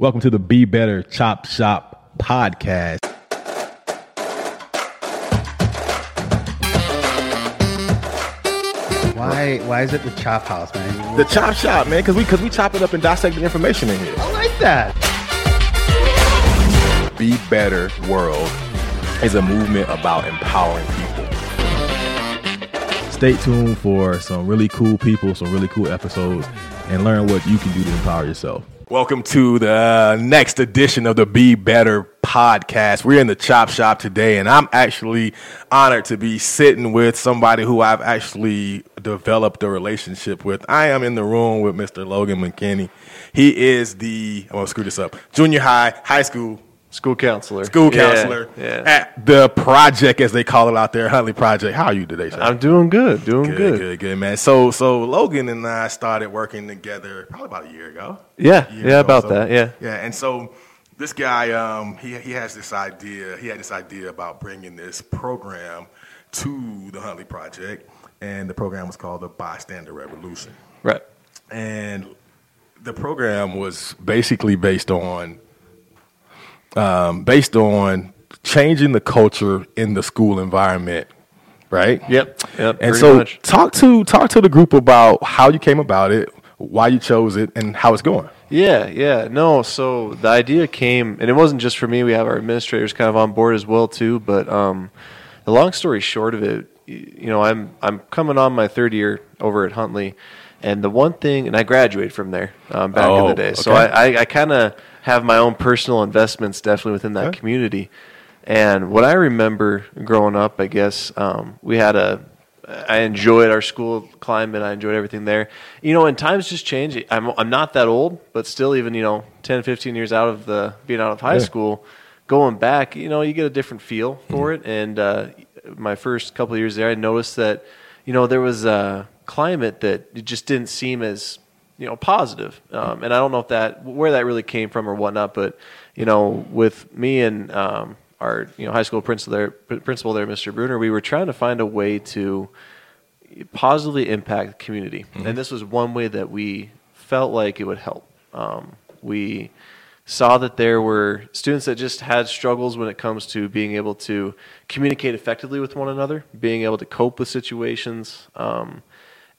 Welcome to the Be Better Chop Shop podcast. Why? Why is it the chop house, man? The Chop Shop, man, because we because we chop it up and dissect the information in here. I like that. Be Better World is a movement about empowering people. Stay tuned for some really cool people, some really cool episodes, and learn what you can do to empower yourself. Welcome to the next edition of the Be Better podcast. We're in the Chop Shop today, and I'm actually honored to be sitting with somebody who I've actually developed a relationship with. I am in the room with Mr. Logan McKenney. He is the, I'm going to screw this up, junior high, high school School counselor. school Yeah, counselor Yeah. at the project, as they call it out there, Huntley Project. How are you today, sir? I'm doing good. Doing good, good. good, good, man. So, so Logan and I started working together probably about a year ago. Yeah. Year Yeah. ago, About so- that. Yeah. yeah. And so this guy, um, he he has this idea. He had this idea about bringing this program to the Huntley Project, and the program was called the Bystander Revolution Right. and the program was basically based on um, based on changing the culture in the school environment, right? Yep. Yep. And so, much. talk to talk to the group about how you came about it, why you chose it, and how it's going. Yeah. Yeah. No. So the idea came, and it wasn't just for me. We have our administrators kind of on board as well too. But um, the long story short of it, you know, I'm I'm coming on my third year over at Huntley, and the one thing, and I graduated from there um, back in Oh, the day. So okay. I I, I kind of have my own personal investments definitely within that Okay. community. And what I remember growing up, I guess um, we had a. I enjoyed our school climate. I enjoyed everything there. You know, and times just change. I'm I'm not that old, but still, even you know, 10, 15 years out of the being out of high Yeah. school, going back, you know, you get a different feel for Mm-hmm. it. And uh, my first couple of years there, I noticed that you know there was a climate that it just didn't seem as you know positive. Um, and I don't know if that where that really came from or whatnot, but you know, with me and um, our you know high school principal there, principal there, Mr. Bruner, we were trying to find a way to positively impact the community, and this was one way that we felt like it would help. Um, we saw that there were students that just had struggles when it comes to being able to communicate effectively with one another, being able to cope with situations, um,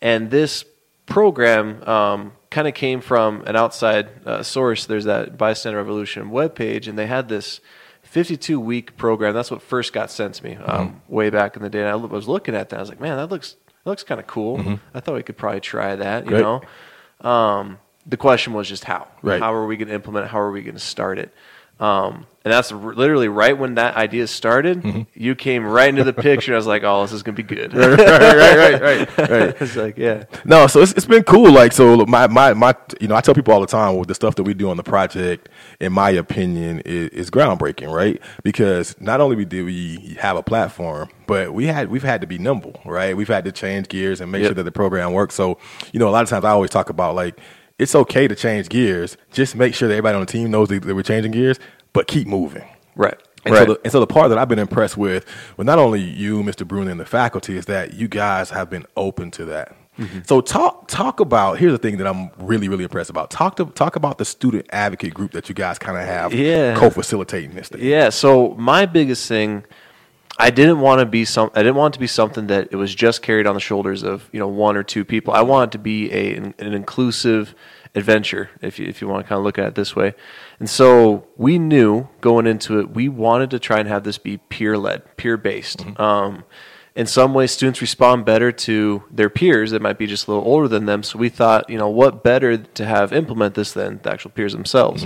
and this program um, kind of came from an outside uh, source. There's that Bystander Revolution webpage, and they had this 52 week program. That's what first got sent to me um, way back in the day. And I was looking at that. I was like, man, that looks that looks kind of cool. I thought we could probably try that. You Great. know, um, the question was just how. Right. How are we going to implement? it? How are we going to start it? Um, and that's r- literally right when that idea started. You came right into the picture. I was like, "Oh, this is going to be good." right, right, right, right, right. it's like, yeah, No, so it's, it's been cool. Like, so my, my, my, you know, I tell people all the time with the stuff that we do on the project, in my opinion, is, is groundbreaking, right? Because not only did we have a platform, but we had, we've had to be nimble, right? We've had to change gears and make Yep. sure that the program works. So, you know, a lot of times I always talk about like, it's okay to change gears. Just make sure that everybody on the team knows that, that we're changing gears, but keep moving. right, And, right. so the, and so the part that I've been impressed with, with not only you, Mr. Bruner, and the faculty, is that you guys have been open to that. Mm-hmm. So talk talk about here's the thing that I'm really really impressed about. Talk to talk about the student advocate group that you guys kind of have Yeah. co-facilitating this thing. Yeah. So my biggest thing, I didn't want to be some. I didn't want it to be something that it was just carried on the shoulders of you know one or two people. I wanted it to be a an, an inclusive adventure, if you if you want to kind of look at it this way. And so we knew going into it, we wanted to try and have this be peer led, peer based. Um, in some ways, students respond better to their peers that might be just a little older than them. So we thought, you know, what better to have implement this than the actual peers themselves.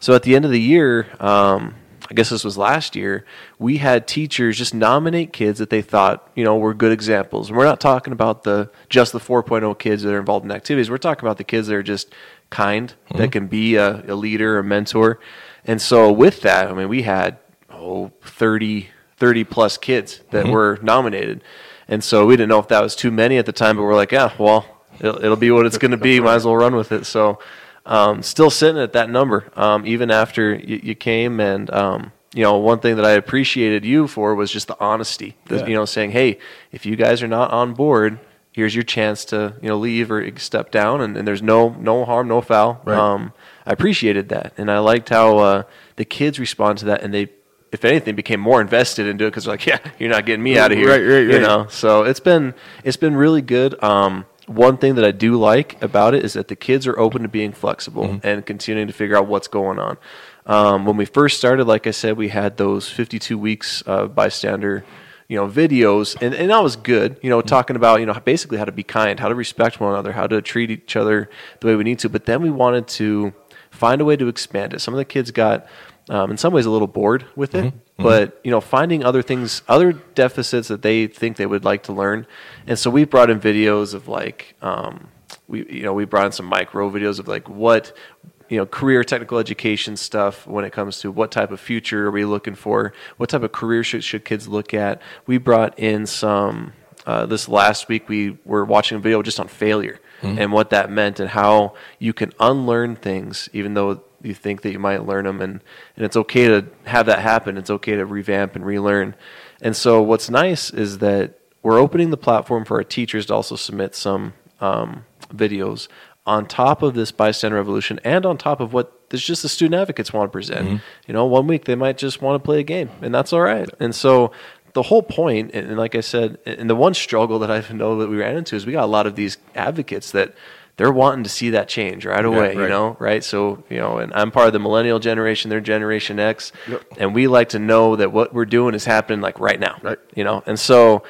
So at the end of the year, um, I guess this was last year, we had teachers just nominate kids that they thought, you know, were good examples. And we're not talking about the just the 4.0 kids that are involved in activities. We're talking about the kids that are just kind, that mm-hmm. can be a, a leader, a mentor. And so with that, I mean, we had oh 30 30 plus kids that mm-hmm. were nominated. And so we didn't know if that was too many at the time, but we're like, yeah, well, it'll, it'll be what it's going to be. Might as well run with it. So, um, still sitting at that number, um, even after you, you came. And, um, you know, one thing that I appreciated you for was just the honesty, the, Yeah. you know, saying, hey, if you guys are not on board, here's your chance to, you know, leave or step down. And, and there's no, no harm, no foul. Right. Um, I appreciated that, and I liked how uh, the kids respond to that, and they, if anything, became more invested into it because they're like, yeah, you're not getting me out of here, Right, right, you know. So it's been it's been really good. Um, one thing that I do like about it is that the kids are open to being flexible Mm-hmm. and continuing to figure out what's going on. Um, when we first started, like I said, we had those 52 weeks of bystander, you know, videos, and, and that was good. You know, talking about you know basically how to be kind, how to respect one another, how to treat each other the way we need to. But then we wanted to find a way to expand it. Some of the kids got, um, in some ways, a little bored with it. But you know, finding other things, other deficits that they think they would like to learn, and so we brought in videos of like, um, we you know we brought in some micro videos of like what you know career technical education stuff when it comes to what type of future are we looking for? What type of career should, should kids look at? We brought in some uh, this last week we were watching a video just on failure and what that meant and how you can unlearn things even though you think that you might learn them and, and it's okay to have that happen it's okay to revamp and relearn and so what's nice is that we're opening the platform for our teachers to also submit some um, videos on top of this bystander revolution and on top of what there's just the student advocates want to present. You know, one week they might just want to play a game, and that's all right. And so the whole point, and like I said, and the one struggle that I know that we ran into is we got a lot of these advocates that they're wanting to see that change right away. You right. know, right? So you know, and I'm part of the millennial generation, they're Generation X, and we like to know that what we're doing is happening like right now. Right. You know, and so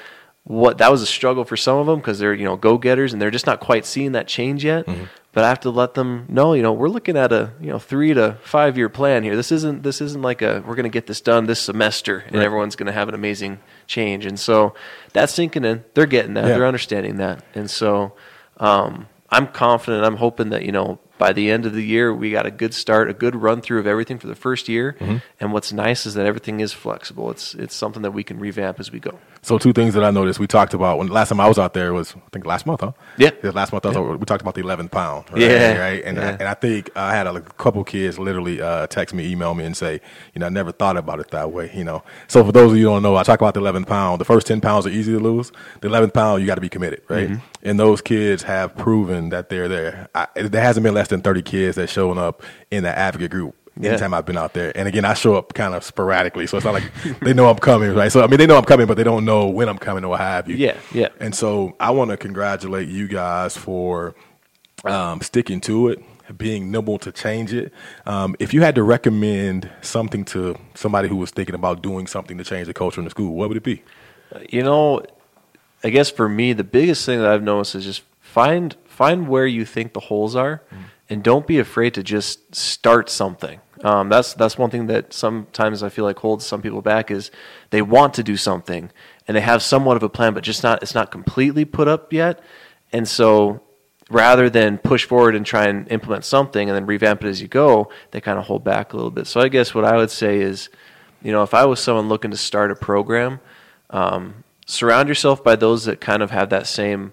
what that was a struggle for some of them because they're you know go getters and they're just not quite seeing that change yet. But I have to let them know, you know, we're looking at a you know three to five year plan here. This isn't this isn't like a we're going to get this done this semester and everyone's going to have an amazing change. And so that's sinking in. They're getting that. Yeah. They're understanding that. And so um, I'm confident. I'm hoping that you know by the end of the year we got a good start, a good run through of everything for the first year. Mm-hmm. And what's nice is that everything is flexible. It's it's something that we can revamp as we go. So two things that I noticed we talked about when last time I was out there was I think last month, huh? Yeah. last month I was over, we talked about the 11 pound. Right? Yeah. right. And I, and I think I had a couple kids literally uh, text me, email me, and say, you know, I never thought about it that way. You know, so for those of you who don't know, I talk about the 11 pound. The first 10 pounds are easy to lose. The 11th pound, you got to be committed, right? Mm-hmm. And those kids have proven that they're there. I, there hasn't been less than 30 kids that showing up in the advocate group Yeah. anytime I've been out there. And again, I show up kind of sporadically, so it's not like they know I'm coming, right? So I mean, they know I'm coming, but they don't know when I'm coming or what have you. Yeah, yeah. And so I want to congratulate you guys for um, sticking to it, being nimble to change it. Um, if you had to recommend something to somebody who was thinking about doing something to change the culture in the school, what would it be? You know, I guess for me, the biggest thing that I've noticed is just find find where you think the holes are, and don't be afraid to just start something. Um, that's that's one thing that sometimes I feel like holds some people back is they want to do something and they have somewhat of a plan, but just not it's not completely put up yet, and so rather than push forward and try and implement something and then revamp it as you go, they kind of hold back a little bit. So I guess what I would say is, you know, if I was someone looking to start a program, um, surround yourself by those that kind of have that same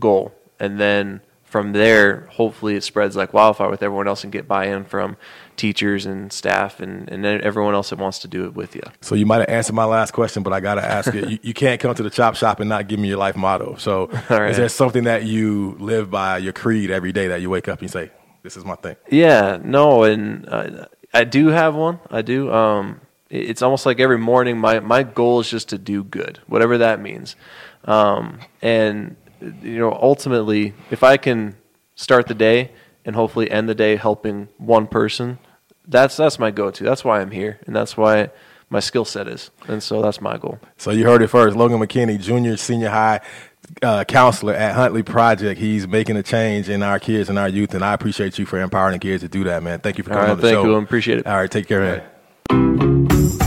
goal, and then from there, hopefully it spreads like wildfire with everyone else and get buy-in from teachers and staff and, and everyone else that wants to do it with you. So you might have answered my last question, but I got to ask it. You, you can't come to the chop shop and not give me your life motto. So right. is there something that you live by, your creed every day that you wake up and say, this is my thing? Yeah, no, and uh, I do have one. I do. Um, it- it's almost like every morning. My my goal is just to do good, whatever that means. Um, and you know, ultimately, if I can start the day and hopefully end the day helping one person, that's that's my go-to. That's why I'm here, and that's why my skill set is. And so that's my goal. So you heard it first. Logan McKenney, junior, senior high uh, counselor at Huntley Project. He's making a change in our kids and our youth, and I appreciate you for empowering the kids to do that, man. Thank you for coming right, on the thank show. you. I appreciate it. All right, take care, man.